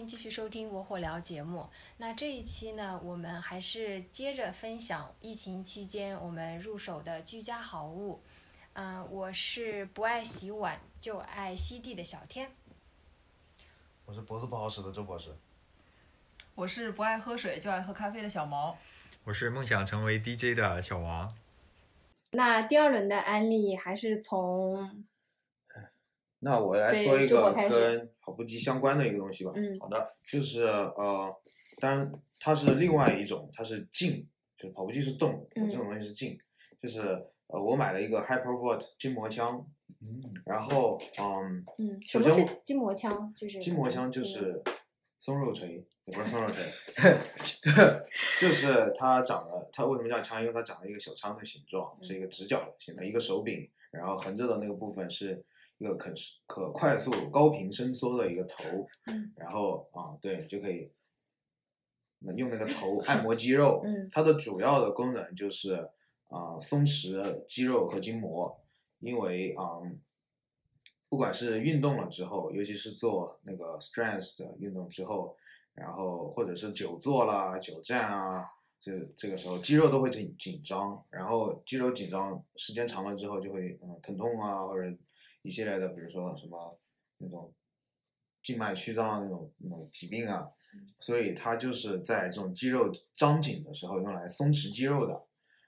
迎继续收听《我火聊》节目。那这一期呢，我们还是接着分享疫情期间我们入手的居家好物。嗯、我是不爱洗碗就爱吸地的小天。我是脖子不好使的周博士。我是不爱喝水就爱喝咖啡的小毛。我是梦想成为 DJ 的小王。那第二轮的安利还是从那我来说一个跟跑步机相关的一个东西吧。嗯好的，就是呃，当然它是另外一种，它是静，就是跑步机是动，我这种东西是静，就是呃，我买了一个 Hypervolt 筋膜枪，嗯，然后嗯，嗯，首先是筋膜枪？就是筋膜枪就是松肉锤，也不是松肉锤，对，就是它长了，它为什么叫枪？因为它长了一个小枪的形状，是一个直角的形的一个手柄，然后横着的那个部分是一个可可快速高频伸缩的一个头，嗯然后啊，对，就可以用那个 头按摩肌肉，嗯。它的主要的功能就是啊、松弛肌肉和筋膜，因为啊、不管是运动了之后，尤其是做那个 strength 的运动之后，然后或者是久坐啦、久站啊，这这个时候肌肉都会紧紧张，然后肌肉紧张时间长了之后就会嗯疼痛啊，或者一系列的，比如说什么那种静脉曲张那种那种疾病啊，所以它就是在这种肌肉张紧的时候用来松弛肌肉的。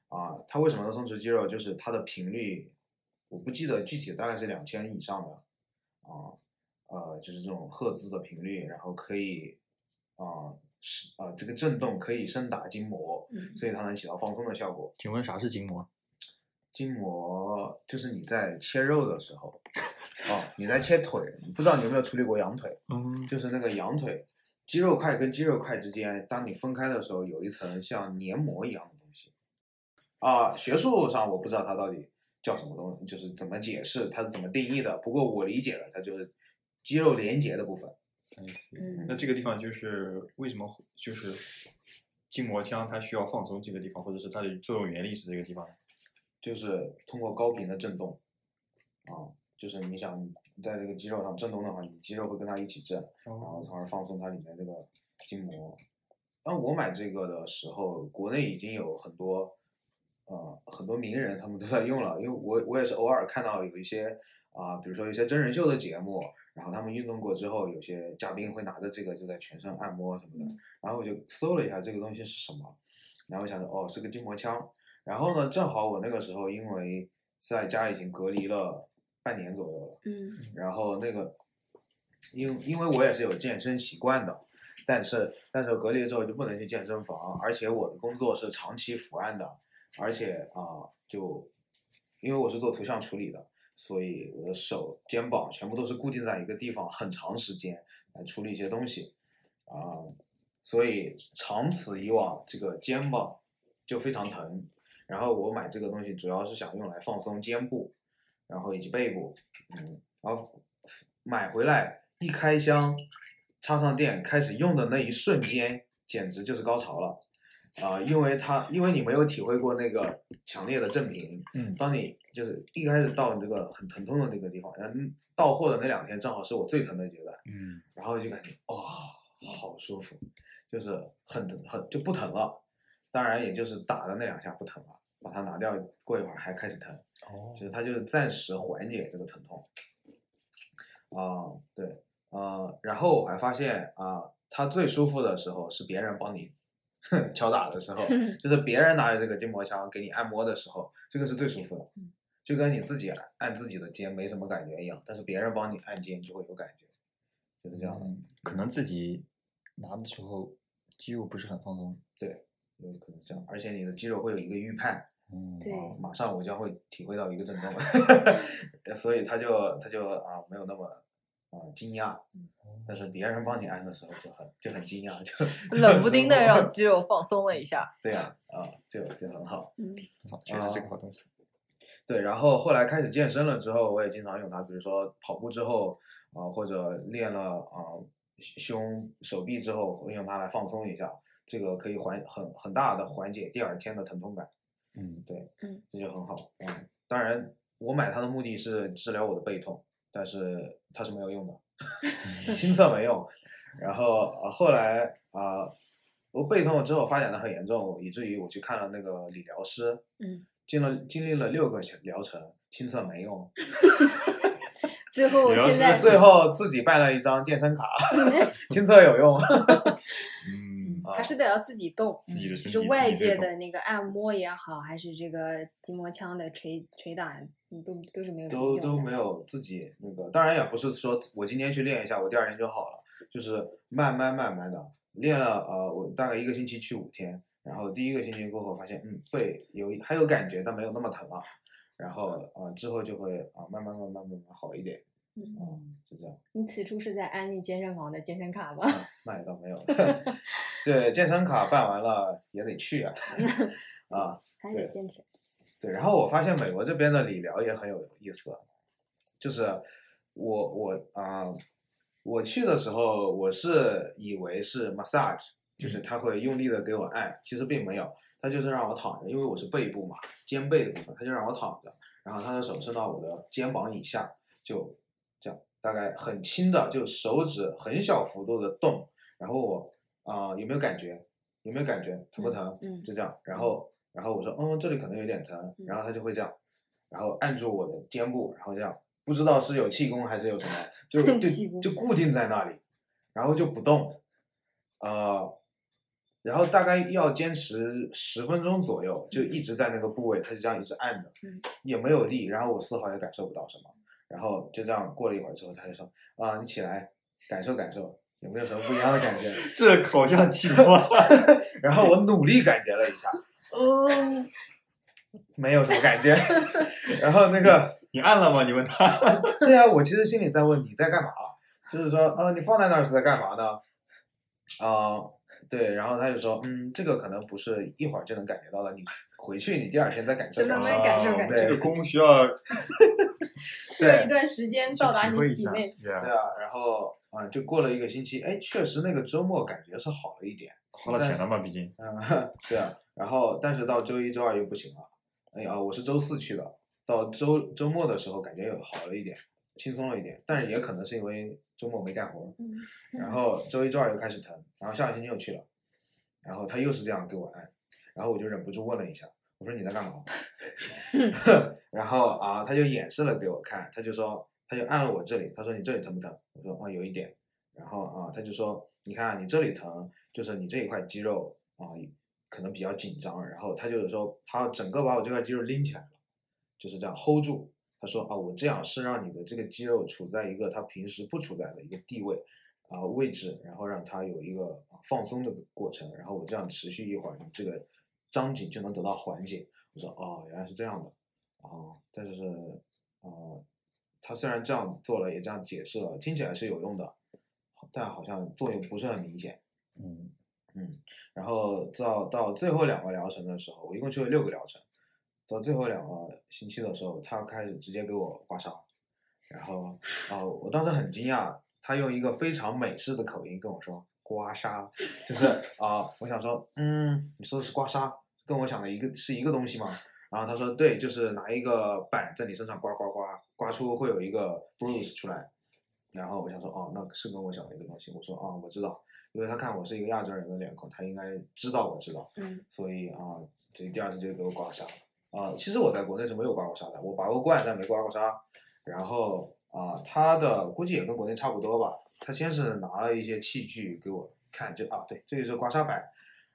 啊，它为什么能松弛肌肉？就是它的频率，我不记得具体，大概是两千以上的，啊，呃，就是这种赫兹的频率，然后可以，啊，是啊，这个震动可以深打筋膜，嗯所以它能起到放松的效果。请问啥是筋膜？筋膜就是你在切肉的时候，哦，你在切腿，不知道你有没有处理过羊腿？嗯，就是那个羊腿，肌肉块跟肌肉块之间，当你分开的时候，有一层像黏膜一样的东西。啊，学术上我不知道它到底叫什么东西，就是怎么解释，它是怎么定义的。不过我理解了，它就是肌肉连接的部分。嗯那这个地方就是为什么就是筋膜枪它需要放松这个地方，或者是它的作用原理是这个地方？就是通过高频的震动，啊，就是你想你在这个肌肉上震动的话，你肌肉会跟它一起震，然后从而放松它里面这个筋膜。当我买这个的时候，国内已经有很多，呃，很多名人他们都在用了，因为我我也是偶尔看到有一些啊、比如说一些真人秀的节目，然后他们运动过之后，有些嘉宾会拿着这个就在全身按摩什么的，然后我就搜了一下这个东西是什么，然后我想着哦是个筋膜枪，然后呢正好我那个时候因为在家已经隔离了半年左右了。嗯然后那个，因因为我也是有健身习惯的，但是但是隔离之后就不能去健身房，而且我的工作是长期伏案的，而且啊、就因为我是做图像处理的，所以我的手、肩膀全部都是固定在一个地方很长时间来处理一些东西，啊、所以长此以往，这个肩膀就非常疼。然后我买这个东西主要是想用来放松肩部，然后以及背部，嗯，然后买回来一开箱，插上电开始用的那一瞬间，简直就是高潮了，啊、因为它因为你没有体会过那个强烈的震频，嗯。当你就是一开始到你这个很疼痛的那个地方，然后到货的那两天正好是我最疼的阶段，嗯，然后就感觉哦，好舒服，就是很疼很就不疼了，当然也就是打的那两下不疼了，把它拿掉，过一会儿还开始疼。哦其实它就是暂时缓解这个疼痛。啊、对，呃，然后我还发现啊、它最舒服的时候是别人帮你 敲打的时候，就是别人拿着这个筋膜枪给你按摩的时候，这个是最舒服的，就跟你自己按自己的肩没什么感觉一样，但是别人帮你按肩就会有感觉，就是这样的，嗯，可能自己拿的时候肌肉不是很放松。对，有可能这样，而且你的肌肉会有一个预判，嗯，对啊，马上我将会体会到一个震动，所以他就他就啊没有那么啊惊讶，但是别人帮你按的时候就很就很惊讶，就 冷不丁的让肌肉放松了一下。对呀啊就就很好，嗯确实是个好东西。对，然后后来开始健身了之后，我也经常用它，比如说跑步之后啊、或者练了啊、胸手臂之后，会用它来放松一下，这个可以缓很很大的缓解第二天的疼痛感。嗯，对，嗯，这就很好。嗯，当然，我买它的目的是治疗我的背痛，但是它是没有用的，亲测没用。然后呃后来啊、呃我背痛了之后发展的很严重，以至于我去看了那个理疗师，嗯，经了经历了六个疗程，亲测没用，最后主要是现在最后自己办了一张健身卡，亲测有用。还是得要自己动，自己的身体就是外界的那个按摩也好，还是这个筋膜枪的捶捶打，你都都是没有都都没有自己那个，当然也不是说我今天去练一下，我第二天就好了，就是慢慢慢慢的练了，呃，我大概一个星期去五天，然后第一个星期过后发现，嗯，背有还有感觉，但没有那么疼了，然后啊、呃之后就会啊、慢慢慢慢慢慢好一点，嗯嗯，就这样，你此处是在安利健身房的健身卡吗？啊那也倒没有，这健身卡办完了也得去啊，啊，还得坚持。对，然后我发现美国这边的理疗也很有意思，就是我我啊、我去的时候我是以为是 massage，就是他会用力的给我按，其实并没有，他就是让我躺着，因为我是背部嘛，肩背的部分，他就让我躺着，然后他的手伸到我的肩膀以下，就大概很轻的，就手指很小幅度的动，然后我啊、有没有感觉？有没有感觉？疼不疼？嗯就这样，然后然后我说，嗯，这里可能有点疼，然后他就会这样，然后按住我的肩部，然后这样，不知道是有气功还是有什么，就 就就固定在那里，然后就不动，呃，然后大概要坚持十分钟左右，就一直在那个部位，他就这样一直按着，嗯也没有力，然后我丝毫也感受不到什么，然后就这样过了一会儿之后，他就说，啊，你起来感受感受，有没有什么不一样的感觉？这口像气功啊，然后我努力感觉了一下，嗯，没有什么感觉。然后那个，你按了吗？你问他，对啊，我其实心里在问你在干嘛，就是说，呃，你放在那儿是在干嘛呢？啊、对，然后他就说，嗯，这个可能不是一会儿就能感觉到的，你回去你第二天再感受就慢感受。慢感受哦感受这个功需要 需要一段时间到达你体内。对啊，然后啊、就过了一个星期，哎，确实那个周末感觉是好了一点。花了钱了嘛，毕竟。嗯，对啊，然后但是到周一、周二又不行了。哎呀，我是周四去的，到周周末的时候感觉又好了一点，轻松了一点，但是也可能是因为周末没干活。嗯然后周一、周二又开始疼，然后下个星期又去了，然后他又是这样给我按，然后我就忍不住问了一下，我说你在干嘛？然后啊，他就演示了给我看，他就说，他就按了我这里，他说你这里疼不疼？我说哦有一点，然后啊他就说，你看你这里疼，就是你这一块肌肉啊可能比较紧张，然后他就是说他整个把我这块肌肉拎起来了，就是这样 hold 住。他说啊，我这样是让你的这个肌肉处在一个他平时不处在的一个地位啊、位置，然后让它有一个啊放松的过程，然后我这样持续一会儿，你这个张紧就能得到缓解。我说哦，原来是这样的，哦，但是呃，他虽然这样做了，也这样解释了，听起来是有用的，但好像作用不是很明显。嗯，嗯，然后到到最后两个疗程的时候，我一共去了六个疗程，到最后两个星期的时候，他开始直接给我刮痧，然后啊、我当时很惊讶，他用一个非常美式的口音跟我说刮痧，就是啊、我想说，嗯，你说的是刮痧，跟我想的一个是一个东西嘛？然后他说对，就是拿一个板在你身上刮刮刮，刮出会有一个 bruise 出来。然后我想说，哦，那是跟我想的一个东西。我说，啊、我知道，因为他看我是一个亚洲人的脸孔，他应该知道我知道，嗯所以啊，这第二次就给我刮痧了。啊，其实我在国内是没有刮过痧的，我拔过罐，但没刮过痧。然后啊，他的估计也跟国内差不多吧。他先是拿了一些器具给我看，就啊，对，这个是刮痧板。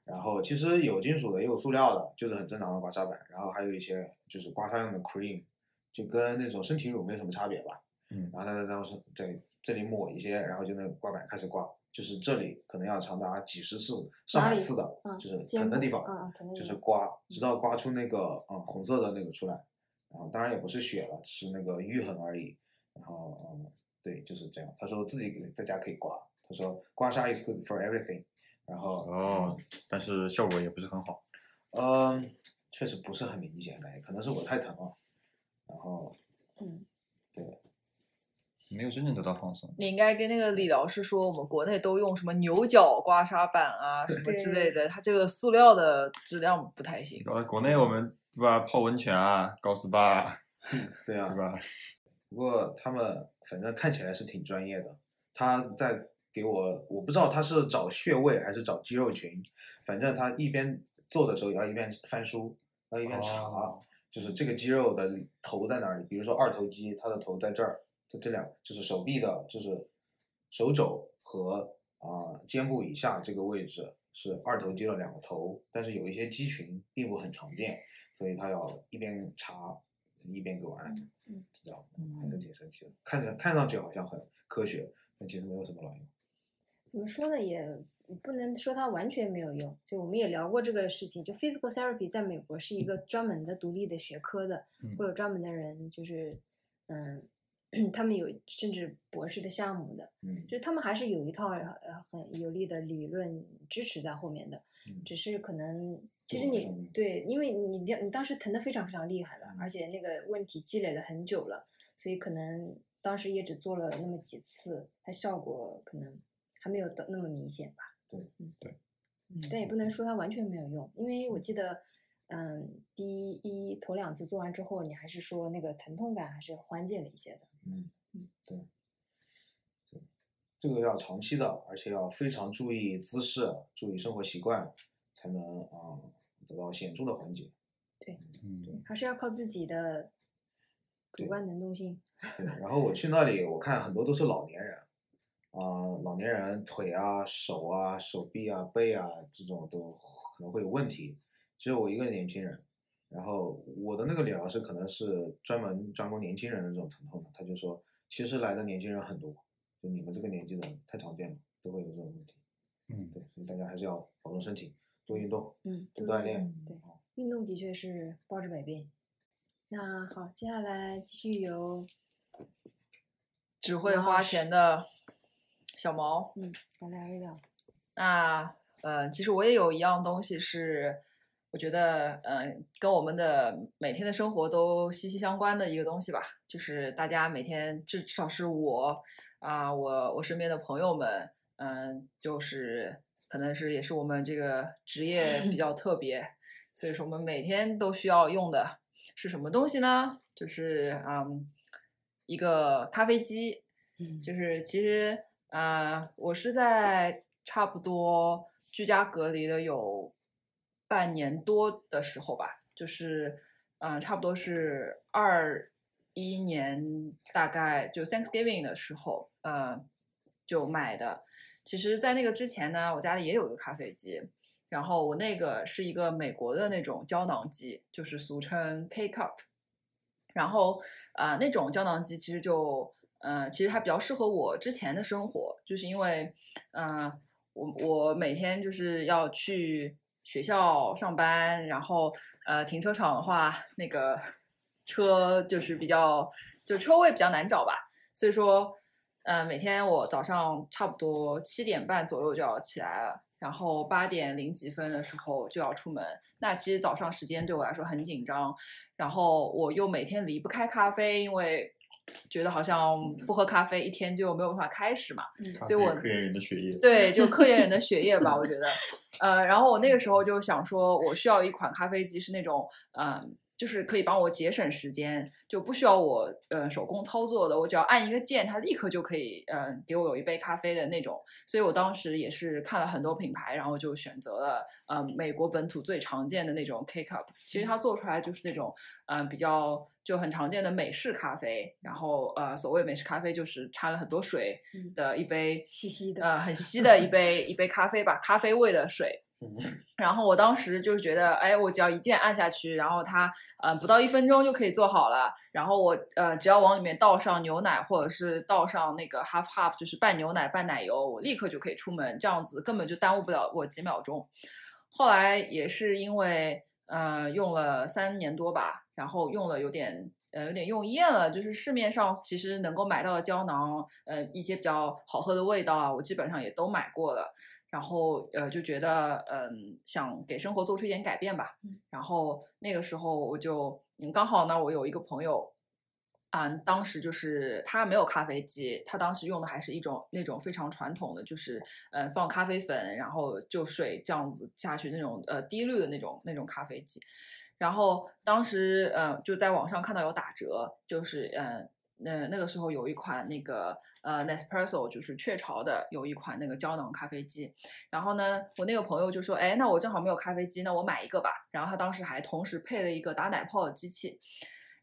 然后其实有金属的，也有塑料的，就是很正常的刮痧板。然后还有一些就是刮痧用的 cream，就跟那种身体乳没什么差别吧。嗯然后他然后是在这里抹一些，然后就那个刮板开始刮，就是这里可能要长达几十次、上百次的，嗯就是疼的地方，嗯嗯疼的就是刮，直到刮出那个嗯红色的那个出来，然后当然也不是血了，只是那个淤痕而已。然后嗯，对，就是这样。他说自己给在家可以刮，他说刮痧 is good for everything。然后哦，但是效果也不是很好。嗯，确实不是很明显，感觉可能是我太疼了。然后嗯，对没有真正得到放松。你应该跟那个理疗师说，我们国内都用什么牛角刮痧板啊，什么之类的，它这个塑料的质量不太行。呃，国内我们对吧，泡温泉啊，高 SPA，啊对啊对，吧？不过他们反正看起来是挺专业的。他在给我，我不知道他是找穴位还是找肌肉群，反正他一边做的时候也要一边翻书，要一边查，哦就是这个肌肉的头在哪里，比如说二头肌，它的头在这儿，就这两，就是手臂的，就是手肘和啊、肩部以下这个位置是二头肌的两个头，但是有一些肌群并不很常见，所以他要一边查一边给我按，嗯这样还是挺神奇的，看着看上去好像很科学，但其实没有什么卵用。怎么说呢，也不能说它完全没有用。就我们也聊过这个事情，就 physical therapy 在美国是一个专门的独立的学科的，嗯。会有专门的人，就是嗯，他们有甚至博士的项目的，嗯。就是他们还是有一套呃很有力的理论支持在后面的，嗯。只是可能其实你对，因为你你你当时疼的非常非常厉害了，嗯。而且那个问题积累了很久了，所以可能当时也只做了那么几次，它效果可能还没有到那么明显吧。对嗯对嗯但也不能说它完全没有用，因为我记得，嗯，第一头两次做完之后，你还是说那个疼痛感还是缓解了一些的。嗯嗯，对，对，这个要长期的，而且要非常注意姿势，注意生活习惯，才能啊、得到显著的缓解。对嗯，对还是要靠自己的主观能动性。对然后我去那里，我看很多都是老年人，啊、老年人腿啊、手啊、手臂啊、背啊这种都可能会有问题，只有我一个年轻人。然后我的那个理疗师可能是专门专攻年轻人的这种疼痛的，他就说，其实来的年轻人很多，就你们这个年纪的太常见了，都会有这种问题。嗯对，所以大家还是要保重身体，多运动，嗯，多锻炼。对哦，运动的确是包治百病。那好，接下来继续由只会花钱的小毛。嗯来聊一聊。那呃，其实我也有一样东西是，我觉得嗯、呃，跟我们的每天的生活都息息相关的一个东西吧，就是大家每天至至少是我啊、我我身边的朋友们，嗯、就是可能是也是我们这个职业比较 特别，所以说我们每天都需要用的是什么东西呢？就是嗯，一个咖啡机。嗯就是其实啊、呃我是在差不多居家隔离了有半年多的时候吧，就是嗯、差不多是二一年，大概就 Thanksgiving 的时候，呃，就买的。其实，在那个之前呢，我家里也有一个咖啡机，然后我那个是一个美国的那种胶囊机，就是俗称 K cup。然后、呃那种胶囊机其实就，呃，其实它比较适合我之前的生活，就是因为，嗯、我我每天就是要去学校上班，然后呃，停车场的话，那个车就是比较，就车位比较难找吧，所以说，呃，每天我早上差不多七点半左右就要起来了，然后八点零几分的时候就要出门。那其实早上时间对我来说很紧张，然后我又每天离不开咖啡，因为觉得好像不喝咖啡一天就没有办法开始嘛。嗯所以我科研人的血液，对，就科研人的血液吧，我觉得。呃，然后我那个时候就想说，我需要一款咖啡机是那种，嗯、就是可以帮我节省时间，就不需要我呃手工操作的，我只要按一个键，它立刻就可以嗯、呃给我有一杯咖啡的那种。所以我当时也是看了很多品牌，然后就选择了呃美国本土最常见的那种 K cup。其实它做出来就是那种嗯、呃比较就很常见的美式咖啡，然后呃所谓美式咖啡就是掺了很多水嗯的一杯稀稀的呃很稀的一杯 一杯咖啡吧，咖啡味的水。然后我当时就是觉得，哎，我只要一键按下去，然后它呃不到一分钟就可以做好了。然后我呃只要往里面倒上牛奶，或者是倒上那个 half half，就是半牛奶半奶油，我立刻就可以出门，这样子根本就耽误不了我几秒钟。后来也是因为呃用了三年多吧，然后用了有点呃有点用厌了，就是市面上其实能够买到的胶囊，呃一些比较好喝的味道啊，我基本上也都买过了。然后呃就觉得嗯想给生活做出一点改变吧，嗯然后那个时候我就嗯刚好呢我有一个朋友。嗯，当时就是他没有咖啡机，他当时用的还是一种那种非常传统的，就是呃放咖啡粉，然后就水这样子下去那种呃滴滤的那种那种咖啡机。然后当时呃就在网上看到有打折，就是嗯那那个时候有一款那个呃 Nespresso 就是雀巢的有一款那个胶囊咖啡机，然后呢，我那个朋友就说，哎，那我正好没有咖啡机，那我买一个吧。然后他当时还同时配了一个打奶泡的机器。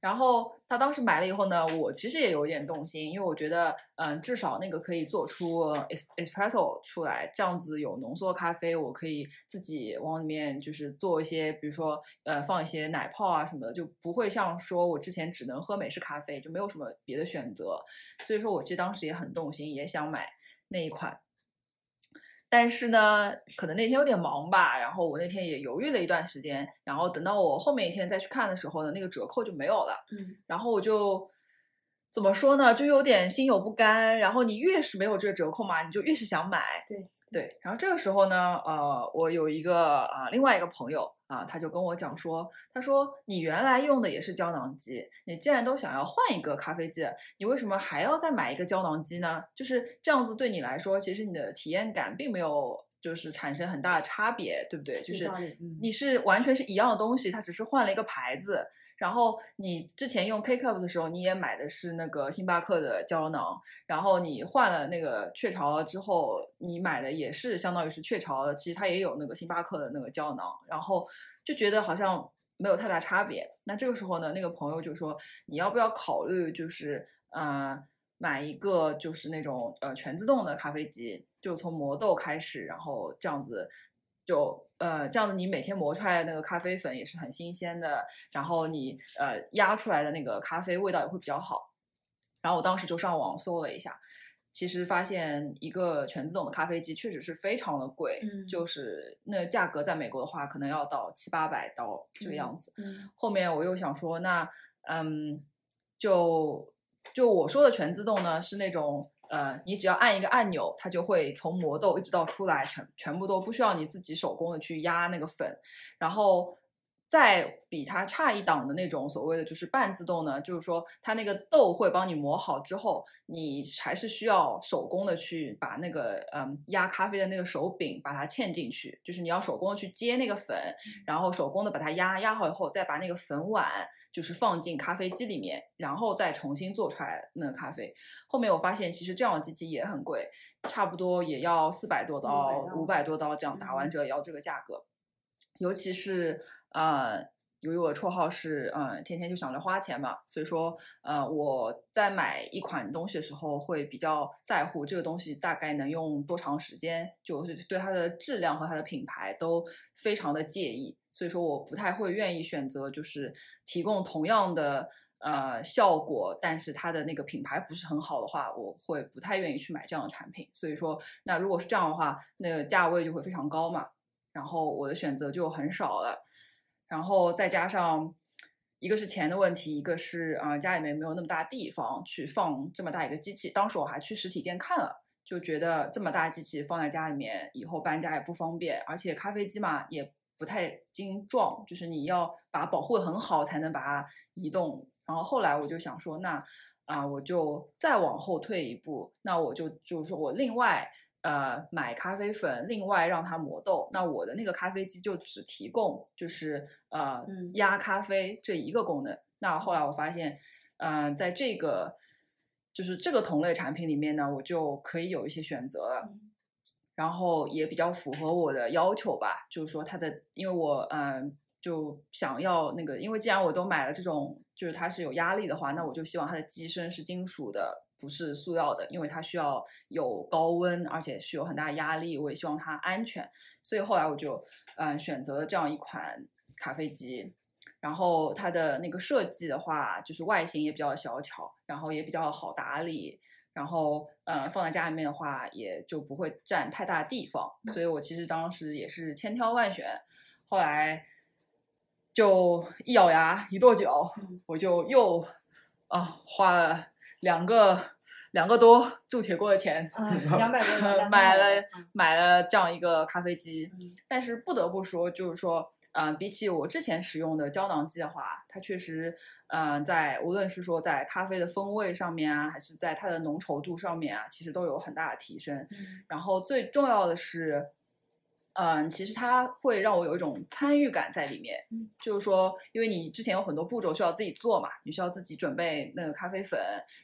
然后他当时买了以后呢，我其实也有点动心，因为我觉得，嗯，至少那个可以做出 espresso 出来，这样子有浓缩咖啡，我可以自己往里面就是做一些，比如说，呃，放一些奶泡啊什么的，就不会像说我之前只能喝美式咖啡，就没有什么别的选择。所以说我其实当时也很动心，也想买那一款。但是呢，可能那天有点忙吧，然后我那天也犹豫了一段时间，然后等到我后面一天再去看的时候呢，那个折扣就没有了，嗯，然后我就怎么说呢，就有点心有不甘。然后你越是没有这个折扣嘛，你就越是想买，对对。然后这个时候呢，呃，我有一个啊、另外一个朋友啊，他就跟我讲说，他说你原来用的也是胶囊机，你既然都想要换一个咖啡机，你为什么还要再买一个胶囊机呢？就是这样子对你来说，其实你的体验感并没有就是产生很大的差别，对不对？就是你是完全是一样的东西，它只是换了一个牌子。然后你之前用 K Cup 的时候，你也买的是那个星巴克的胶囊，然后你换了那个雀巢了之后，你买的也是相当于是雀巢的，其实它也有那个星巴克的那个胶囊，然后就觉得好像没有太大差别。那这个时候呢，那个朋友就说你要不要考虑就是呃买一个就是那种呃全自动的咖啡机，就从磨豆开始，然后这样子。就呃，这样子你每天磨出来的那个咖啡粉也是很新鲜的，然后你呃压出来的那个咖啡味道也会比较好。然后我当时就上网搜了一下，其实发现一个全自动的咖啡机确实是非常的贵，嗯就是那价格在美国的话可能要到七八百刀这个样子。嗯后面我又想说，那嗯，就就我说的全自动呢，是那种呃，你只要按一个按钮，它就会从磨豆一直到出来，全全部都不需要你自己手工的去压那个粉，然后。再比它差一档的那种所谓的就是半自动呢，就是说它那个豆会帮你磨好之后，你还是需要手工的去把那个嗯压咖啡的那个手柄把它嵌进去，就是你要手工的去接那个粉，然后手工的把它压压好以后，再把那个粉碗就是放进咖啡机里面，然后再重新做出来那个咖啡。后面我发现其实这样的机器也很贵，差不多也要四百多刀、五百多刀这样，打完嗯折也要这个价格。尤其是呃，由于我的绰号是嗯、呃天天就想着花钱嘛，所以说呃我在买一款东西的时候会比较在乎这个东西大概能用多长时间，就是对它的质量和它的品牌都非常的介意，所以说我不太会愿意选择就是提供同样的。呃，效果，但是它的那个品牌不是很好的话，我会不太愿意去买这样的产品。所以说，那如果是这样的话，那个价位就会非常高嘛。然后我的选择就很少了，然后再加上一个是钱的问题，一个是啊、家里面没有那么大地方去放这么大一个机器。当时我还去实体店看了，就觉得这么大机器放在家里面以后搬家也不方便，而且咖啡机嘛也不太精壮，就是你要把保护的很好才能把它移动。然后后来我就想说，那啊、我就再往后退一步，那我就就是说我另外呃买咖啡粉，另外让它磨豆。那我的那个咖啡机就只提供就是呃嗯压咖啡这一个功能。那后来我发现，嗯、在这个就是这个同类产品里面呢，我就可以有一些选择了。嗯然后也比较符合我的要求吧，就是说它的，因为我嗯就想要那个，因为既然我都买了这种，就是它是有压力的话，那我就希望它的机身是金属的，不是塑料的，因为它需要有高温，而且是有很大压力，我也希望它安全，所以后来我就嗯选择了这样一款咖啡机。然后它的那个设计的话，就是外形也比较小巧，然后也比较好打理，然后嗯放在家里面的话，也就不会占太大地方，所以我其实当时也是千挑万选，后来就一咬牙一跺脚，嗯。我就又啊花了两个两个多铸铁锅的钱，啊，两百多买了买了这样一个咖啡机，嗯但是不得不说，就是说，嗯、比起我之前使用的胶囊机的话，它确实，嗯、在无论是说在咖啡的风味上面啊，还是在它的浓稠度上面啊，其实都有很大的提升。嗯然后最重要的是，嗯，其实它会让我有一种参与感在里面。嗯，就是说，因为你之前有很多步骤需要自己做嘛，你需要自己准备那个咖啡粉，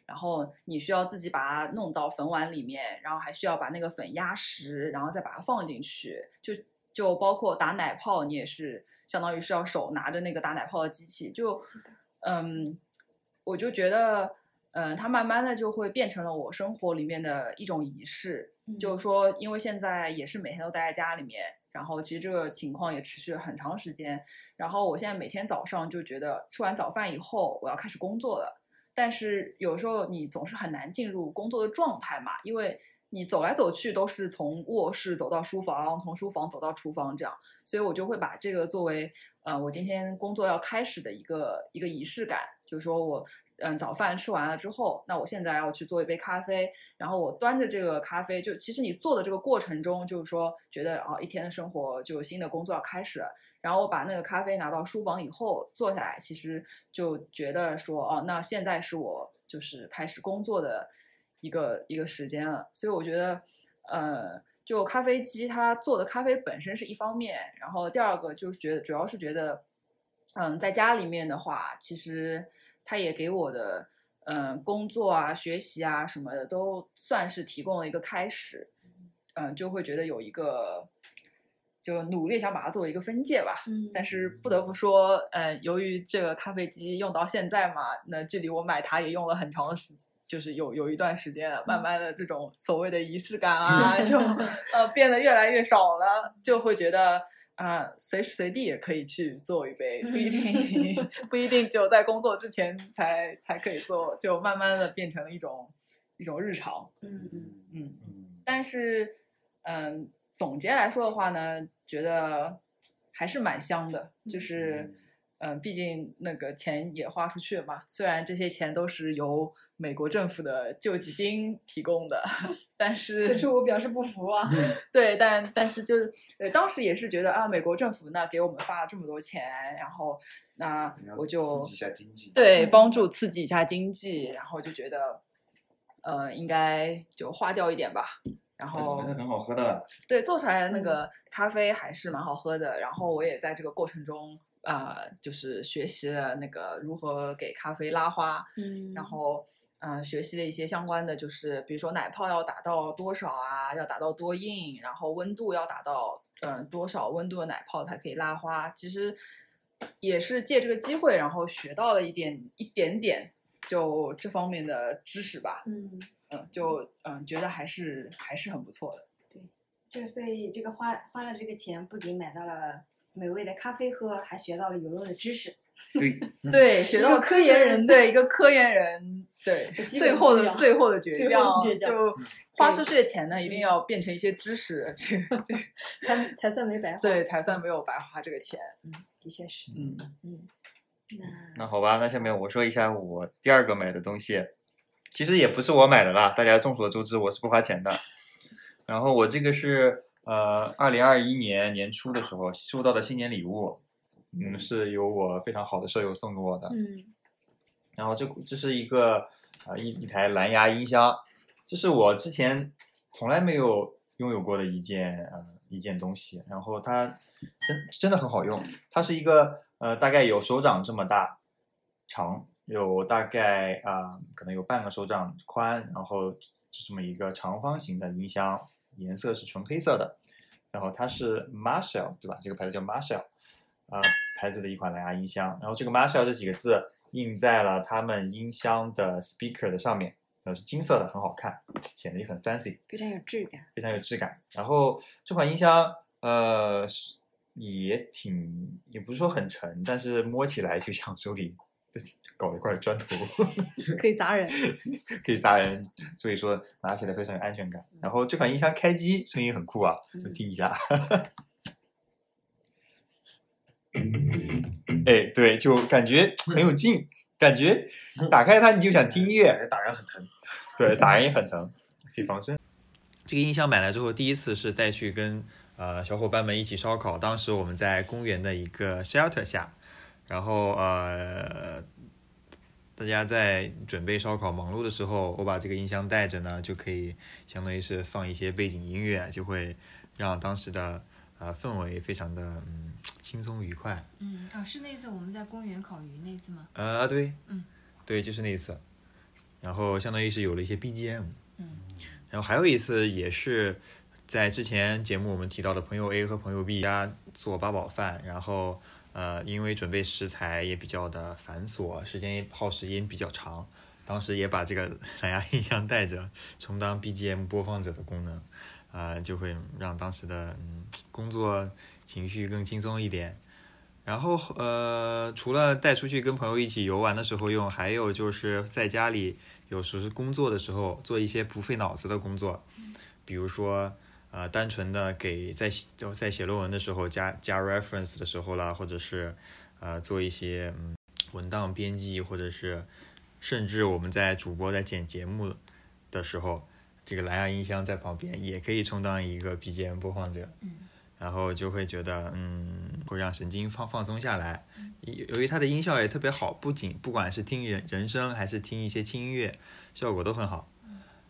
然后你需要自己把它弄到粉碗里面，然后还需要把那个粉压实，然后再把它放进去。就就包括打奶泡，你也是相当于是要手拿着那个打奶泡的机器。就嗯，我就觉得，嗯，它慢慢的就会变成了我生活里面的一种仪式。就是说，因为现在也是每天都待在家里面，然后其实这个情况也持续了很长时间。然后我现在每天早上就觉得吃完早饭以后，我要开始工作了。但是有时候你总是很难进入工作的状态嘛，因为你走来走去都是从卧室走到书房，从书房走到厨房这样，所以我就会把这个作为，呃，我今天工作要开始的一个一个仪式感，就是说我。嗯，早饭吃完了之后，那我现在要去做一杯咖啡，然后我端着这个咖啡，就其实你做的这个过程中，就是说觉得啊，一天的生活就新的工作要开始了，然后我把那个咖啡拿到书房以后坐下来，其实就觉得说，哦，那现在是我就是开始工作的一个一个时间了，所以我觉得，呃，就咖啡机它做的咖啡本身是一方面，然后第二个就是觉得主要是觉得，嗯，在家里面的话，其实。他也给我的，嗯，工作啊、学习啊什么的，都算是提供了一个开始，嗯，就会觉得有一个，就努力想把它作为一个分界吧。嗯，但是不得不说，嗯，由于这个咖啡机用到现在嘛，那距离我买它也用了很长的时，就是有有一段时间了，慢慢的这种所谓的仪式感 啊，就呃变得越来越少了，就会觉得。啊，随时随地也可以去做一杯，不一定 不一定只有在工作之前才才可以做，就慢慢的变成了一种一种日常。嗯嗯嗯嗯。但是，嗯，总结来说的话呢，觉得还是蛮香的，就是。嗯，毕竟那个钱也花出去了嘛。虽然这些钱都是由美国政府的救济金提供的，但是此处我表示不服啊。对，但但是就是呃，当时也是觉得啊，美国政府呢给我们发了这么多钱，然后那我就刺激一下经济，对，帮助刺激一下经济，然后就觉得呃，应该就花掉一点吧。然后很好喝的，对，做出来的那个咖啡还是蛮好喝的。然后我也在这个过程中。啊，就是学习了那个如何给咖啡拉花，嗯，然后嗯，学习了一些相关的，就是比如说奶泡要打到多少啊，要打到多硬，然后温度要打到嗯多少温度的奶泡才可以拉花。其实也是借这个机会，然后学到了一点一点点就这方面的知识吧。嗯嗯，就嗯觉得还是还是很不错的。对，就所以这个花花了这个钱，不仅买到了。美味的咖啡喝，还学到了有用的知识。对对，学到科研人，对一个科研人，对最后的最后的倔强，就花出去的钱呢，一定要变成一些知识，这这 才才算没白花。对，才算没有白花这个钱。嗯，的确是。嗯嗯。那那好吧，那下面我说一下我第二个买的东西，其实也不是我买的啦，大家众所周知，我是不花钱的。然后我这个是。呃，二零二一年年初的时候收到的新年礼物，嗯，是由我非常好的舍友送给我的。嗯，然后这这是一个啊一一台蓝牙音箱，这是我之前从来没有拥有过的一件呃一件东西。然后它真真的很好用，它是一个呃大概有手掌这么大长，有大概啊可能有半个手掌宽，然后是这么一个长方形的音箱。颜色是纯黑色的，然后它是 Marshall 对吧？这个牌子叫 Marshall，啊，牌子的一款蓝牙音箱。然后这个 Marshall 这几个字印在了他们音箱的 speaker 的上面，然后是金色的，很好看，显得也很 fancy，非常有质感，非常有质感。然后这款音箱，呃，也挺，也不是说很沉，但是摸起来就像手里。搞一块砖头，可以砸人，可以砸人，所以说拿起来非常有安全感。然后这款音箱开机声音很酷啊，听一下。哎，对，就感觉很有劲，感觉打开它你就想听音乐，打人很疼，对，打人也很疼，可以防身。这个音箱买来之后，第一次是带去跟呃小伙伴们一起烧烤，当时我们在公园的一个 shelter 下。然后呃，大家在准备烧烤忙碌的时候，我把这个音箱带着呢，就可以相当于是放一些背景音乐，就会让当时的呃，氛围非常的嗯轻松愉快。嗯啊，是那次我们在公园烤鱼那次吗？呃，对，嗯，对，就是那一次。然后相当于是有了一些 BGM，嗯然后还有一次也是在之前节目我们提到的朋友 A 和朋友 B 家做八宝饭，然后呃因为准备食材也比较的繁琐，时间耗时间比较长，当时也把这个蓝牙 音箱带着，充当 BGM 播放者的功能，啊、就会让当时的嗯工作情绪更轻松一点。然后呃，除了带出去跟朋友一起游玩的时候用，还有就是在家里有时是工作的时候做一些不费脑子的工作，比如说呃，单纯的给在在写论文的时候加加 reference 的时候啦，或者是呃做一些嗯文档编辑，或者是甚至我们在主播在剪节目的时候，这个蓝牙音箱在旁边也可以充当一个 BGM 播放者。嗯然后就会觉得，嗯，会让神经放放松下来。由由于它的音效也特别好，不仅不管是听人人声还是听一些轻音乐，效果都很好。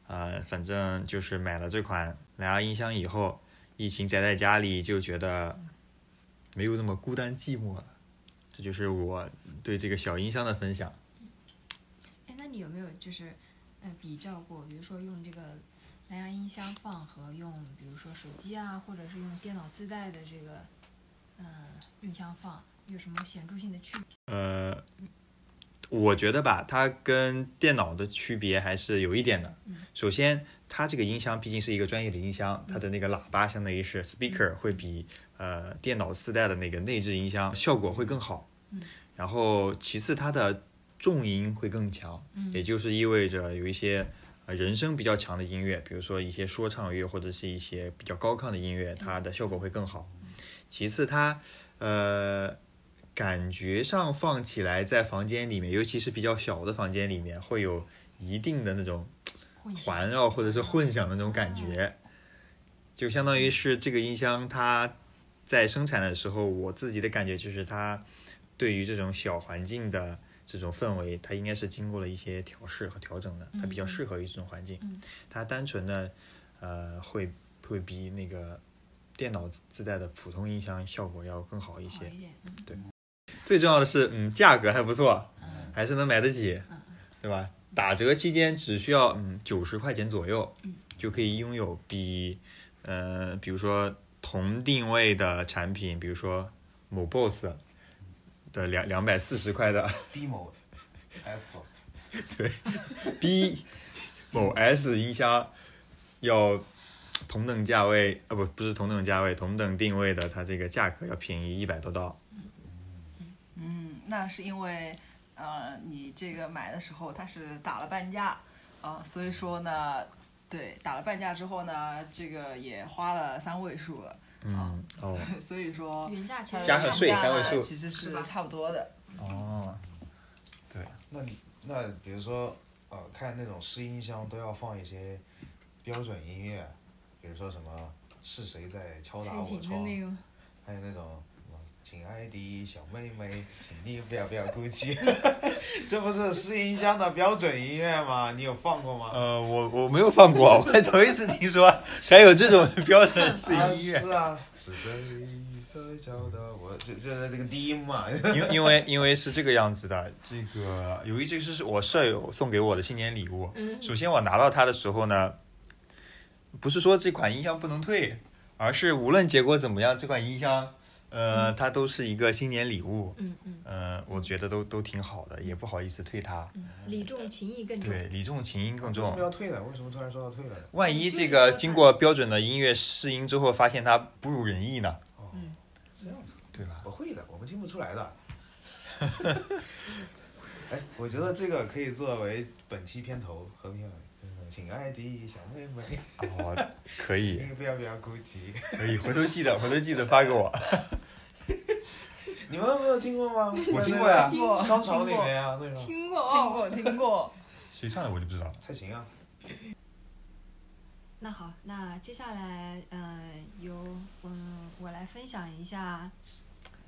呃，反正就是买了这款蓝牙音箱以后，疫情宅在家里就觉得没有这么孤单寂寞了。这就是我对这个小音箱的分享。哎，那你有没有就是呃比较过，比如说用这个蓝牙音箱放和用比如说手机啊，或者是用电脑自带的这个嗯、音箱放，有什么显著性的区别？呃，我觉得吧，它跟电脑的区别还是有一点的。首先，它这个音箱毕竟是一个专业的音箱，它的那个喇叭相当于是 speaker，会比呃电脑自带的那个内置音箱效果会更好。然后，其次它的重音会更强，嗯。也就是意味着有一些呃人声比较强的音乐，比如说一些说唱乐或者是一些比较高亢的音乐，它的效果会更好。其次它，呃感觉上放起来在房间里面，尤其是比较小的房间里面，会有一定的那种环绕或者是混响的那种感觉，就相当于是这个音箱它在生产的时候，我自己的感觉就是它对于这种小环境的这种氛围，它应该是经过了一些调试和调整的，它比较适合于这种环境。嗯它单纯的呃会会比那个电脑自带的普通音箱效果要更好一些。好一点，嗯最重要的是，嗯，价格还不错，嗯还是能买得起，对吧？打折期间只需要嗯九十块钱左右，就可以拥有比呃比如说同定位的产品，比如说某 BOSS 的两两百四十块的 B 某 S，对 B 某 S 音箱要同等价位，呃不不是同等价位，同等定位的，它这个价格要便宜一百多刀。嗯，那是因为呃，你这个买的时候它是打了半价，啊、所以说呢，对，打了半价之后呢，这个也花了三位数了，嗯哦。所以所以说原价其实它加上税三位数。其实是差不多的。哦，对。那你那比如说呃，看那种试音箱都要放一些标准音乐，比如说什么是谁在敲打我窗，还有那种亲爱的小妹妹，请你不要不要哭泣，这不是试音箱的标准音乐吗？你有放过吗？呃，我我没有放过，我还头一次听说还有这种标准式啊音乐。是啊，是谁在敲打我？就就是这个低音嘛。因因为因为是这个样子的，这个由于这是我舍友送给我的新年礼物。首先我拿到它的时候呢，不是说这款音箱不能退，而是无论结果怎么样，这款音箱，呃，它都是一个新年礼物。嗯嗯呃，我觉得都都挺好的，也不好意思退它。嗯，礼重情义更重。对，礼重情义更为什重么。要退呢？为什么突然说要退了呢？万一这个经过标准的音乐试音之后，发现它不如人意呢，哦，嗯这样子，对吧？不会的，我们听不出来的。哎，我觉得这个可以作为本期片头和片尾。嗯亲爱的小妹妹，哦，可以，你不要不要哭泣。可以，回头记得，回头记得发给我。你们没有听过吗？我听过呀商场里面啊，那种听过听过听过，谁唱的我就不知道了。蔡琴啊，那好，那接下来，嗯、由嗯我来分享一下，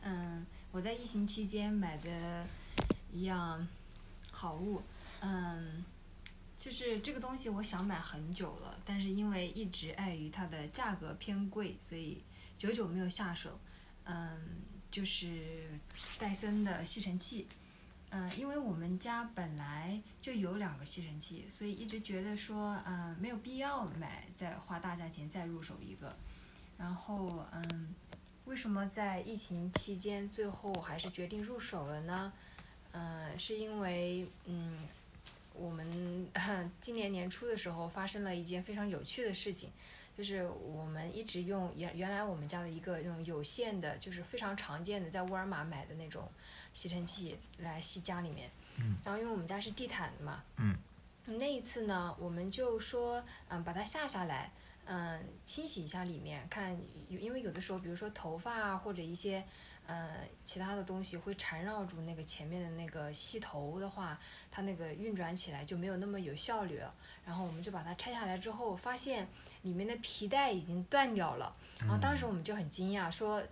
嗯，我在疫情期间买的一样好物，嗯，就是这个东西我想买很久了，但是因为一直碍于它的价格偏贵，所以久久没有下手，嗯，就是戴森的吸尘器。嗯，因为我们家本来就有两个吸尘器，所以一直觉得说，嗯，没有必要买再花大价钱再入手一个。然后，嗯，为什么在疫情期间最后还是决定入手了呢？嗯，是因为，嗯，我们今年年初的时候发生了一件非常有趣的事情，就是我们一直用原原来我们家的一个那种有线的，就是非常常见的，在沃尔玛买的那种。吸尘器来吸家里面，然后因为我们家是地毯的嘛，那一次呢，我们就说，嗯，把它下下来，嗯，清洗一下里面，看，因为有的时候，比如说头发啊，或者一些，呃，其他的东西会缠绕住那个前面的那个吸头的话，它那个运转起来就没有那么有效率了。然后我们就把它拆下来之后，发现里面的皮带已经断掉了，然后当时我们就很惊讶，说。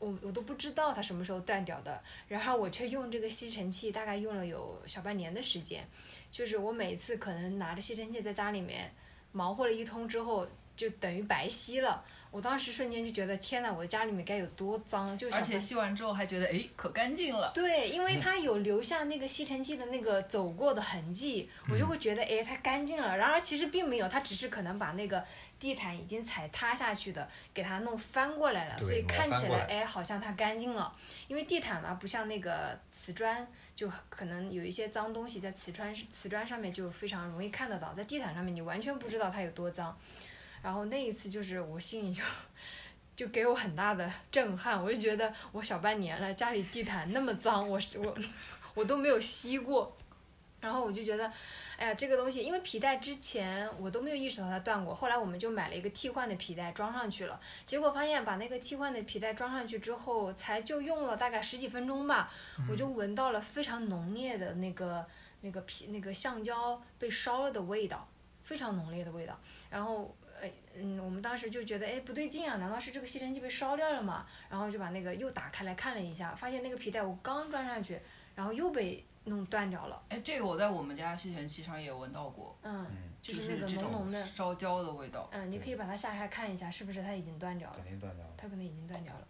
我我都不知道它什么时候断掉的，然后我却用这个吸尘器，大概用了有小半年的时间，就是我每次可能拿着吸尘器在家里面忙活了一通之后，就等于白吸了。我当时瞬间就觉得天呐，我的家里面该有多脏！就是而且吸完之后还觉得哎，可干净了。对，因为它有留下那个吸尘器的那个走过的痕迹，我就会觉得哎，它干净了。然而其实并没有，它只是可能把那个地毯已经踩塌下去的给它弄翻过来了，所以看起来哎，好像它干净了。因为地毯嘛，不像那个瓷砖，就可能有一些脏东西在瓷砖瓷砖上面就非常容易看得到，在地毯上面你完全不知道它有多脏。然后那一次就是我心里就，就给我很大的震撼，我就觉得我小半年了，家里地毯那么脏，我我我都没有吸过，然后我就觉得，哎呀，这个东西，因为皮带之前我都没有意识到它断过，后来我们就买了一个替换的皮带装上去了，结果发现把那个替换的皮带装上去之后，才就用了大概十几分钟吧，我就闻到了非常浓烈的那个那个皮那个橡胶被烧了的味道，非常浓烈的味道，然后。哎，嗯，我们当时就觉得，哎，不对劲啊，难道是这个吸尘器被烧掉了吗？然后就把那个又打开来看了一下，发现那个皮带我刚装上去，然后又被弄断掉了。哎，这个我在我们家吸尘器上也闻到过，嗯，就是那个浓浓的烧焦的味道。嗯，你可以把它下下看一下，是不是它已经断掉了？肯定断掉了。它可能已经断掉了。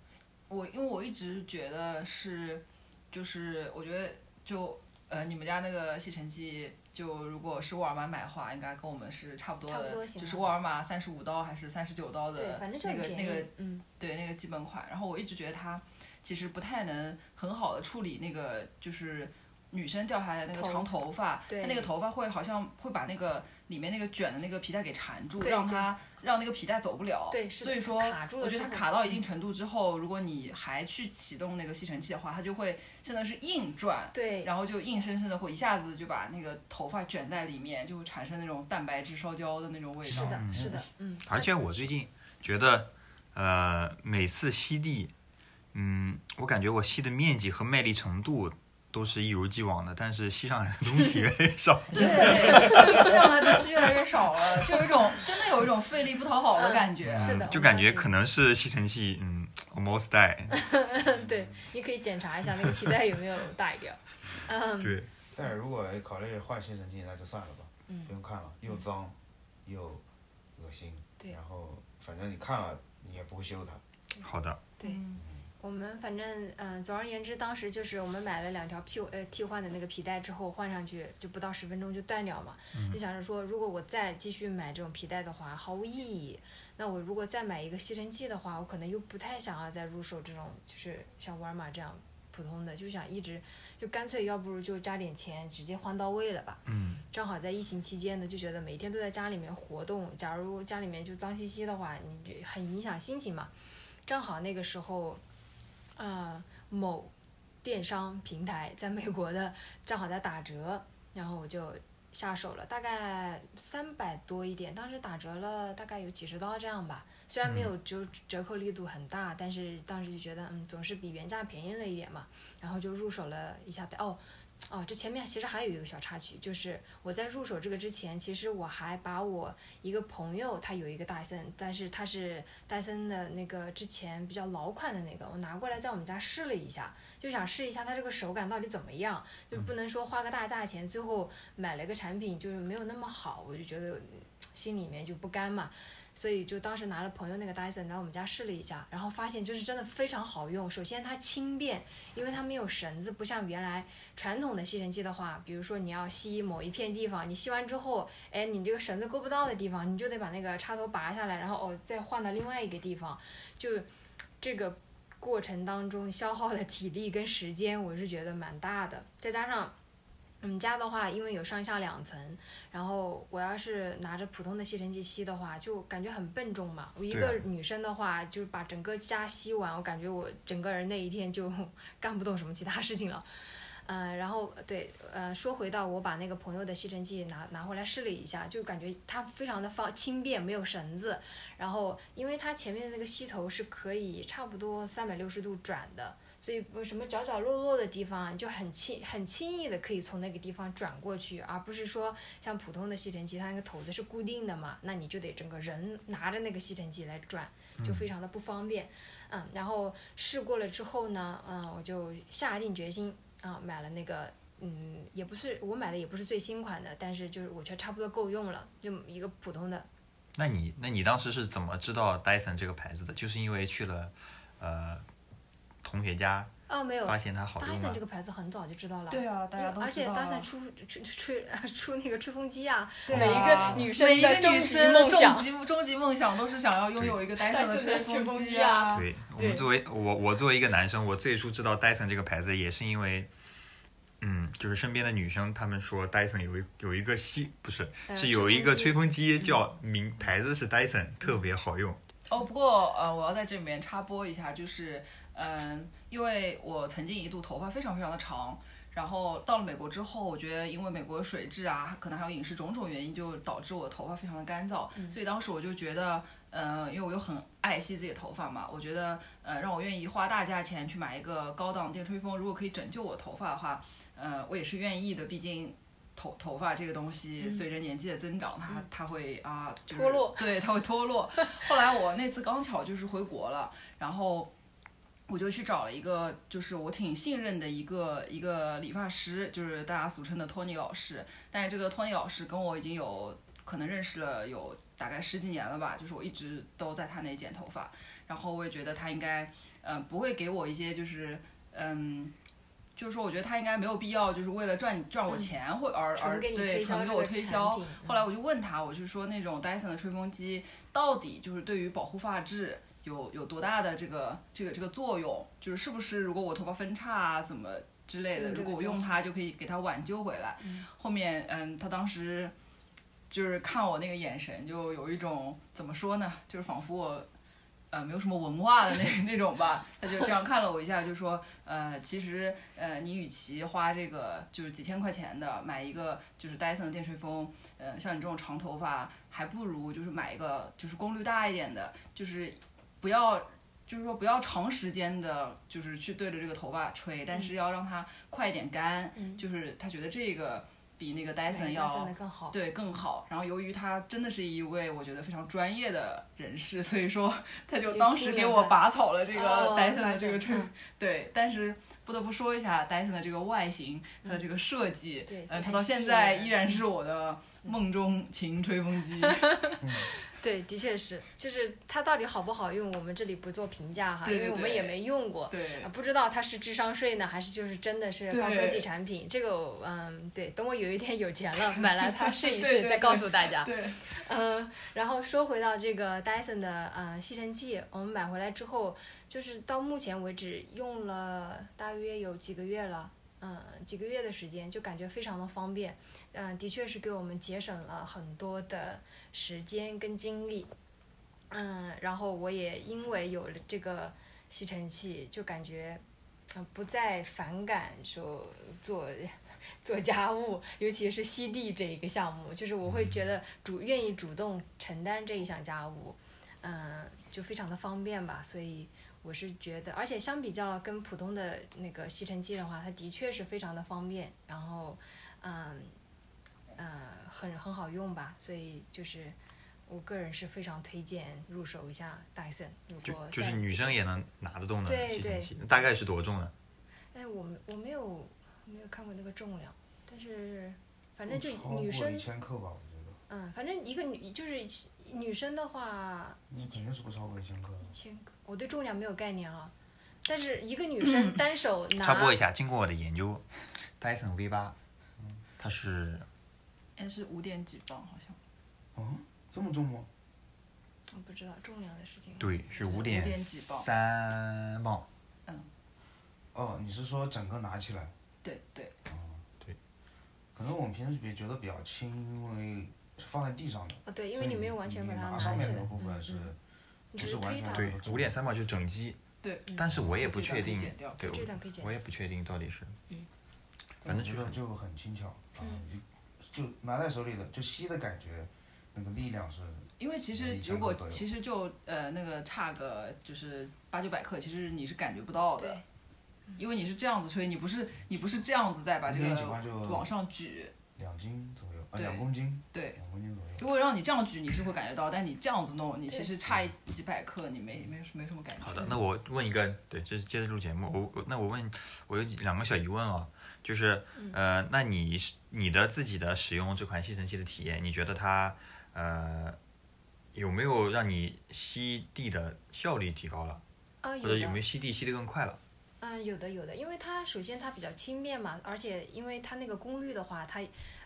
我因为我一直觉得是，就是我觉得就呃，你们家那个吸尘器。就如果是沃尔玛买的话，应该跟我们是差不多的，就是沃尔玛三十五刀还是三十九刀的那个那个，嗯，对那个基本款。然后我一直觉得它其实不太能很好的处理那个就是女生掉下来的那个长头发，它那个头发会好像会把那个里面那个卷的那个皮带给缠住，让它。让那个皮带走不了，对，所以说我觉得它卡到一定程度之后，如果你还去启动那个吸尘器的话，它就会现在是硬转，对，然后就硬生生的会一下子就把那个头发卷在里面，就会产生那种蛋白质烧焦的那种味道。是的，是的，嗯。而且我最近觉得，呃，每次吸地，嗯，我感觉我吸的面积和卖力程度。都是一如既往的，但是吸上来的东西越来越 少。对，吸上来的东西越来越少了，就有一种真的有一种费力不讨好的感觉。是的，就感觉可能是吸尘器，嗯，almost die。对，你可以检查一下那个皮带有没有大一点。嗯。对。但是如果考虑换吸尘器，那就算了吧，不用看了，又脏又恶心。对。然后反正你看了，你也不会修它。好的。对。我们反正嗯，总而言之，当时就是我们买了两条替呃替换的那个皮带之后换上去，就不到十分钟就断掉嘛。就想着说，如果我再继续买这种皮带的话，毫无意义。那我如果再买一个吸尘器的话，我可能又不太想要再入手这种，就是像沃尔玛这样普通的，就想一直就干脆要不如就加点钱直接换到位了吧。嗯。正好在疫情期间呢，就觉得每天都在家里面活动，假如家里面就脏兮兮的话，你很影响心情嘛。正好那个时候。啊，某电商平台在美国的正好在打折，然后我就下手了，大概三百多一点，当时打折了大概有几十刀这样吧，虽然没有就折扣力度很大，但是当时就觉得嗯总是比原价便宜了一点嘛，然后就入手了一下哦。哦，这前面其实还有一个小插曲，就是我在入手这个之前，其实我还把我一个朋友他有一个戴森，但是他是戴森的那个之前比较老款的那个，我拿过来在我们家试了一下，就想试一下它这个手感到底怎么样，就不能说花个大价钱，最后买了个产品就是没有那么好，我就觉得心里面就不甘嘛，所以就当时拿了朋友那个 Dyson 来我们家试了一下，然后发现就是真的非常好用。首先它轻便，因为它没有绳子，不像原来传统的吸尘器的话，比如说你要吸某一片地方，你吸完之后，哎，你这个绳子够不到的地方，你就得把那个插头拔下来，然后哦再换到另外一个地方，就这个过程当中消耗的体力跟时间，我是觉得蛮大的。再加上我们家的话，因为有上下两层，然后我要是拿着普通的吸尘器吸的话，就感觉很笨重嘛。我一个女生的话，就是把整个家吸完，我感觉我整个人那一天就 干不动什么其他事情了。嗯、然后对，呃，说回到我把那个朋友的吸尘器拿拿回来试了一下，就感觉它非常的方轻便，没有绳子，然后因为它前面的那个吸头是可以差不多三百六十度转的，所以不什么角角落落的地方就很轻很轻易的可以从那个地方转过去，而不是说像普通的吸尘器，它那个头子是固定的嘛，那你就得整个人拿着那个吸尘器来转，就非常的不方便。嗯，然后试过了之后呢，嗯，我就下定决心啊，买了那个。嗯，也不是我买的，也不是最新款的，但是就是我觉得差不多够用了，就一个普通的那你那你当时是怎么知道 Dyson 这个牌子的？就是因为去了呃同学家，哦，没有发现它好用 Dyson 这？个牌子很早就知道了。对啊，大家都而且知道啊 Dyson 出出吹 出那个吹风机啊，对每一啊个女生每一个的终极女生梦想终。极终极梦想都是想要拥有一个 Dyson 的吹吹风机机啊对我们作为我我作为一个男生，我最初知道 Dyson 这个牌子也是因为，嗯，就是身边的女生她们说 Dyson 有一有一个吸不是呃是有一个吹吹风风机叫名牌子是 Dyson，特别好用。哦，不过呃，我要在这里面插播一下，就是嗯，因为我曾经一度头发非常非常的长，然后到了美国之后，我觉得因为美国水质啊，可能还有饮食种种原因，就导致我头发非常的干燥，所以当时我就觉得。呃，因为我又很爱惜自己的头发嘛，我觉得呃，让我愿意花大价钱去买一个高档电吹风，如果可以拯救我头发的话，呃，我也是愿意的。毕竟头头发这个东西，随着年纪的增长，它它会啊、就是脱落 对，它会脱落。后来我那次刚巧就是回国了，然后我就去找了一个，就是我挺信任的一个一个理发师，就是大家俗称的托尼老师。但是这个托尼老师跟我已经有可能认识了有大概十几年了吧，就是我一直都在他那里剪头发，然后我也觉得他应该，嗯、不会给我一些就是，嗯。就是说，我觉得他应该没有必要，就是为了赚赚我钱，或而而对推销纯给我推销品。后来我就问他，我就说那种 Dyson 的吹风机到底就是对于保护发质有有多大的这个这个这个作用？就是是不是如果我头发分叉啊怎么之类的，如果我用它就可以给它挽救回来？后面嗯，他当时就是看我那个眼神，就有一种怎么说呢，就是仿佛我。呃，没有什么文化的那 那种吧，他就这样看了我一下，就说，呃，其实，呃，你与其花这个就是几千块钱的买一个就是 Dyson 的电吹风，呃，像你这种长头发，还不如就是买一个就是功率大一点的，就是不要就是说不要长时间的，就是去对着这个头发吹，但是要让它快一点干，嗯。就是他觉得这个比那个 Dyson 要。对更好。然后由于他真的是一位我觉得非常专业的人士，所以说 他就就当时给我拔草了这个哦 Dyson 的这个吹，嗯对，但是不得不说一下 Dyson 的这个外形，它的这个设计，呃，它对很吸引到现在依然是我的梦中情吹风机。对，的确是，就是它到底好不好用，我们这里不做评价哈，因为我们也没用过。对啊，不知道它是智商税呢，还是就是真的是高科技产品？这个，嗯，对，等我有一天有钱了，买来它试一 对试，对再告诉大家。对，嗯，然后说回到这个 Dyson 的呃吸尘器，我们买回来之后，就是到目前为止用了大约有几个月了，嗯，几个月的时间，就感觉非常的方便，嗯，的确是给我们节省了很多的时间跟精力，嗯，然后我也因为有了这个吸尘器，就感觉。嗯，不再反感说做 做家务，尤其是吸地这一个项目，就是我会觉得主愿意主动承担这一项家务，嗯，就非常的方便吧。所以我是觉得，而且相比较跟普通的那个吸尘器的话，它的确是非常的方便，然后嗯呃很很好用吧。所以就是我个人是非常推荐入手一下戴森。如果在就是女生也能拿得动的对对吸尘器，大概是多重呢？哎，我没我没有没有看过那个重量，但是反正就超过女生一千克吧，我觉得。嗯，反正一个女就是女生的话，一肯定是不超过一千克。一千克，我对重量没有概念啊。但是一个女生 单手拿，插播一下，经过我的研究，戴森 V 八，它是哎是五点几磅好像。哦，这么重吗？我不知道重量的事情。对，是五点点几磅三磅。哦，你是说整个拿起来？对对，哦，对可能我们平时比觉得比较轻，因为是放在地上的。哦，对，因为你没有完全把它拿上起来，面那个部分嗯是只是推它，是完全对五点三磅就是整机，对，但是我也不确定对，这段可以剪我也不确定到底是，反我正就是就很轻巧啊嗯，就就拿在手里的，就吸的感觉，那个力量是因为其实如果其实就呃那个差个就是八九百克，其实你是感觉不到的。对，因为你是这样子吹，你不是你不是这样子再把这个往上举，两斤左右，啊，两公斤，对。两公斤左右。如果让你这样举，你是会感觉到，但你这样子弄，你其实差几百克，你没没没什么感觉。好的，那我问一个，对，就是接着录节目，我我那我问，我有两个小疑问啊，就是呃，那你是你的自己的使用这款吸尘器的体验，你觉得它呃有没有让你吸地的效率提高了，啊，有或者有没有吸地吸得更快了？嗯，有的有的，因为它首先它比较轻便嘛，而且因为它那个功率的话，它，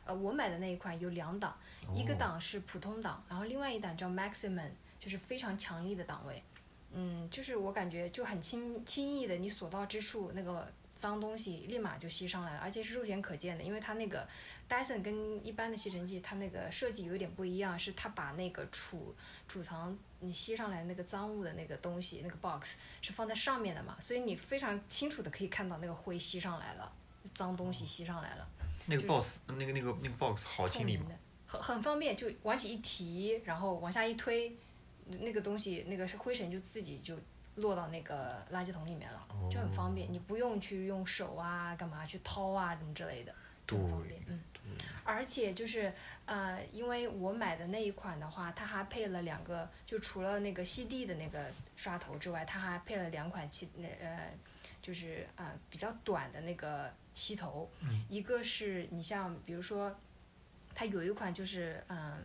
呃，我买的那一款有两档，一个哦档是普通档，然后另外一档叫 Maximum，就是非常强力的档位，嗯，就是我感觉就很轻轻易的，你所到之处那个脏东西立马就吸上来了，而且是肉眼可见的，因为它那个 Dyson 跟一般的吸尘器它那个设计有点不一样，是它把那个储储藏你吸上来那个脏物的那个东西那个 box 是放在上面的嘛，所以你非常清楚的可以看到那个灰吸上来了，脏东西吸上来了。那个 box 那个那个那个 box 好透清理吗？很很方便，就往起一提，然后往下一推，那个东西那个是灰尘就自己就落到那个垃圾桶里面了，就很方便，你不用去用手啊干嘛去掏啊什么之类的，就很方便，嗯。而且就是呃，因为我买的那一款的话，它还配了两个，就除了那个吸地的那个刷头之外，它还配了两款其那呃，就是呃比较短的那个吸头，一个是你像比如说，它有一款就是嗯、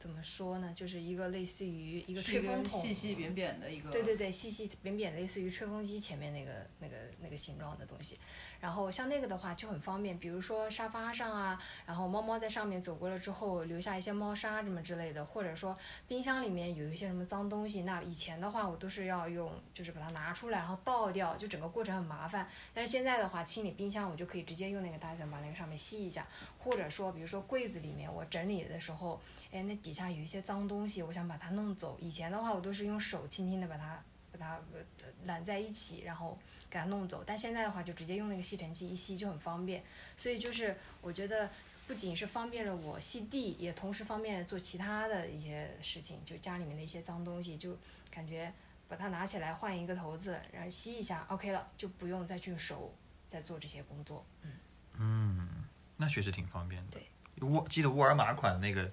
怎么说呢，就是一个类似于一个吹风筒，细细扁扁的一个，对对对，细细扁扁，类似于吹风机前面那个那个那个形状的东西。然后像那个的话就很方便，比如说沙发上啊，然后猫猫在上面走过了之后留下一些猫砂什么之类的，或者说冰箱里面有一些什么脏东西，那以前的话我都是要用，就是把它拿出来然后倒掉，就整个过程很麻烦。但是现在的话，清理冰箱我就可以直接用那个 Dyson 把那个上面吸一下，或者说比如说柜子里面我整理的时候，哎，那底下有一些脏东西，我想把它弄走。以前的话，我都是用手轻轻的把它把它呃揽在一起，然后给它弄走。但现在的话，就直接用那个吸尘器一吸就很方便。所以就是我觉得不仅是方便了我吸地，也同时方便了做其他的一些事情，就家里面的一些脏东西，就感觉把它拿起来换一个头子，然后吸一下，OK 了，就不用再去手再做这些工作。嗯，那确实挺方便的。对，沃记得沃尔玛款那个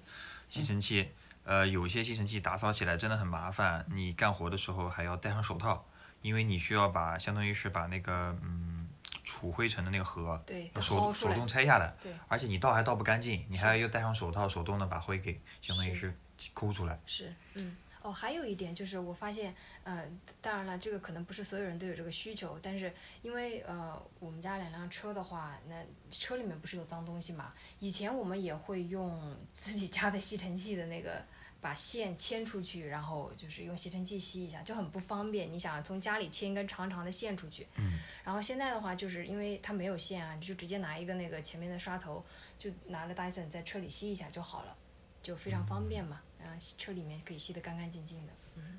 吸尘器，呃，有一些吸尘器打扫起来真的很麻烦，你干活的时候还要戴上手套，因为你需要把相当于是把那个嗯储灰尘的那个盒对，手手。动拆下来，对，而且你倒还倒不干净，你还要戴上手套，手动的把灰给相当于是是抠出来。是，嗯，哦，还有一点就是我发现，呃，当然了，这个可能不是所有人都有这个需求，但是因为呃，我们家两辆车的话，那车里面不是有脏东西嘛？以前我们也会用 自己家的吸尘器的那个。把线牵出去，然后就是用吸尘器吸一下，就很不方便。你想从家里牵一根长长的线出去，嗯，然后现在的话，就是因为它没有线啊，你就直接拿一个那个前面的刷头，就拿着 Dyson 在车里吸一下就好了，就非常方便嘛。然后车里面可以吸得干干净净的。嗯，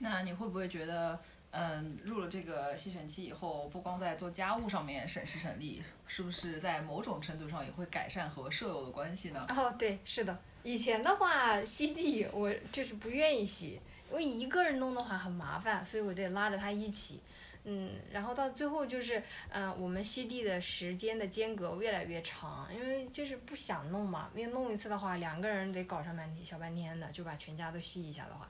那你会不会觉得，嗯，入了这个吸尘器以后，不光在做家务上面省时省力，是不是在某种程度上也会改善和舍友的关系呢？哦，对，是的。以前的话吸地我就是不愿意吸，因为一个人弄的话很麻烦，所以我得拉着他一起。嗯，然后到最后就是，嗯、我们吸地的时间的间隔越来越长，因为就是不想弄嘛，因为弄一次的话，两个人得搞上半天小半天的，就把全家都吸一下的话，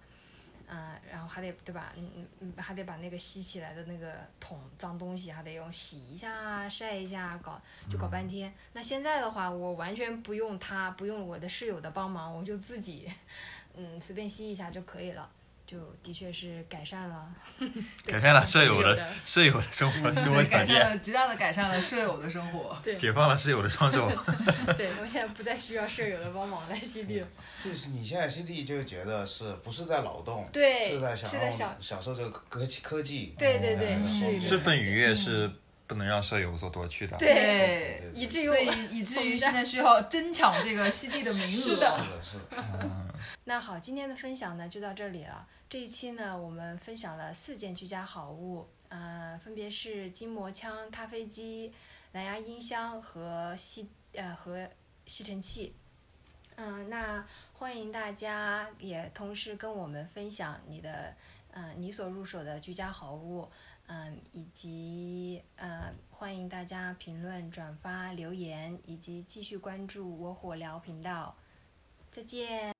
嗯，然后还得对吧？嗯嗯嗯，还得把那个吸起来的那个桶脏东西还得用洗一下、晒一下，搞就搞半天。那现在的话，我完全不用他，不用我的室友的帮忙，我就自己，嗯，随便吸一下就可以了。就的确是改善了，改善了舍友的的舍友的生活对，改善，了极大的改善了舍友的生活。对解放了舍友的双手。对，我现在不再需要舍友的帮忙来吸地了。所以是你现在 CD 就觉得是不是在劳动？对是在享是在享受享受这个科技科技。对对对嗯是这份愉悦是不能让舍友所夺去的。对，对对以至于所以以至于现在需要争抢这个吸地的名额。是的是的，是的。那好，今天的分享呢就到这里了。这一期呢，我们分享了四件居家好物，呃，分别是筋膜枪、咖啡机、蓝牙音箱和吸呃和吸尘器。嗯，那欢迎大家也同时跟我们分享你的嗯、你所入手的居家好物，嗯，以及呃欢迎大家评论、转发、留言，以及继续关注我火疗频道。再见。